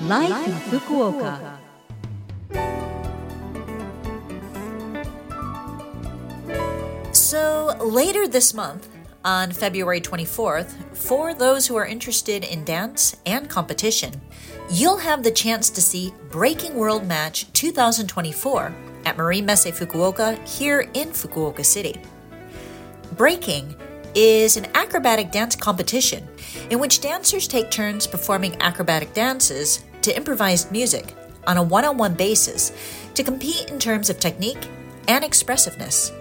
Life, in Fukuoka. So, later this month, on February 24th, for those who are interested in dance and competition, you'll have the chance to see Breaking World Match 2024 at Marine Messe Fukuoka here in Fukuoka City. Breaking is an acrobatic dance competition in which dancers take turns performing acrobatic dances to improvised music on a one on one basis to compete in terms of technique and expressiveness.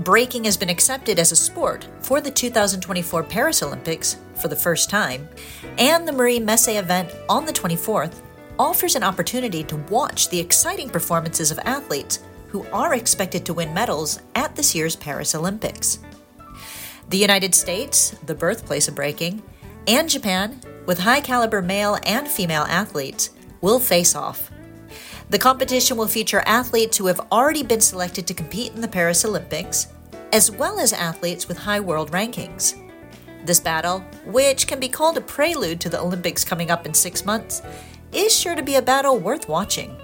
Breaking has been accepted as a sport for the 2024 Paris Olympics for the first time, and the Marine Messe event on the 24th offers an opportunity to watch the exciting performances of athletes who are expected to win medals at this year's Paris Olympics. The United States, the birthplace of breaking, and Japan, with high caliber male and female athletes, will face off. The competition will feature athletes who have already been selected to compete in the Paris Olympics, as well as athletes with high world rankings. This battle, which can be called a prelude to the Olympics coming up in six months, is sure to be a battle worth watching.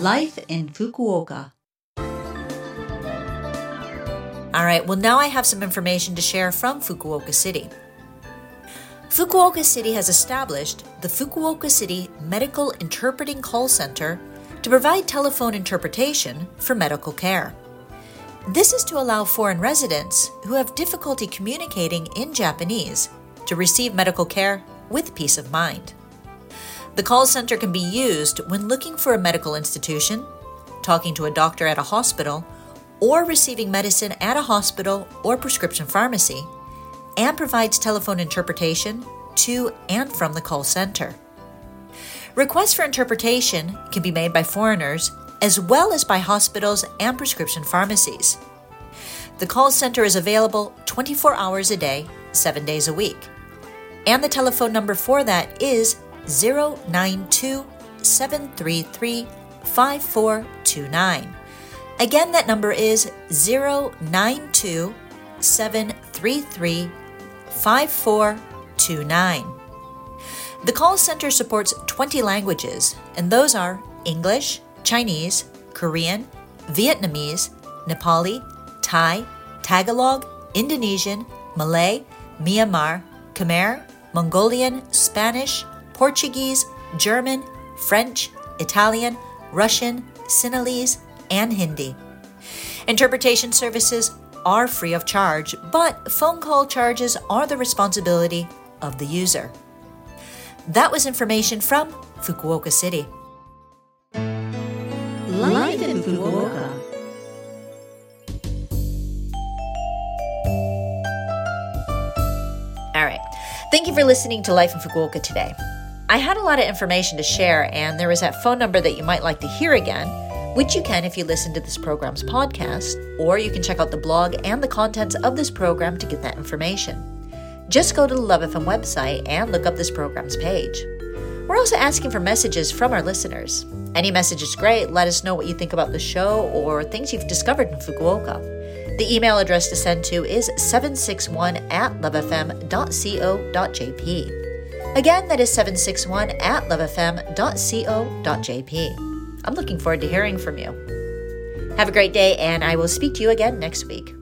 Life in Fukuoka all right, well, now I have some information to share from Fukuoka City. Fukuoka City has established the Fukuoka City Medical Interpreting Call Center to provide telephone interpretation for medical care. This is to allow foreign residents who have difficulty communicating in Japanese to receive medical care with peace of mind. The call center can be used when looking for a medical institution, talking to a doctor at a hospital, or receiving medicine at a hospital or prescription pharmacy, and provides telephone interpretation to and from the call center. Requests for interpretation can be made by foreigners as well as by hospitals and prescription pharmacies. The call center is available 24 hours a day, 7 days a week. And the telephone number for that is 092 733 5429. Again, that number is 092 733 5429. The call center supports 20 languages, and those are English, Chinese, Korean, Vietnamese, Nepali, Thai, Tagalog, Indonesian, Malay, Myanmar, Khmer, Mongolian, Spanish, Portuguese, German, French, Italian, Russian, Sinhalese, and Hindi. Interpretation services are free of charge, but phone call charges are the responsibility of the user. That was information from Fukuoka City. Life in Fukuoka. All right. Thank you for listening to Life in Fukuoka today. I had a lot of information to share, and there was that phone number that you might like to hear again which you can if you listen to this program's podcast, or you can check out the blog and the contents of this program to get that information. Just go to the Love FM website and look up this program's page. We're also asking for messages from our listeners. Any message is great. Let us know what you think about the show or things you've discovered in Fukuoka. The email address to send to is 761 at lovefm.co.jp. Again, that is 761 at lovefm.co.jp. I'm looking forward to hearing from you. Have a great day, and I will speak to you again next week.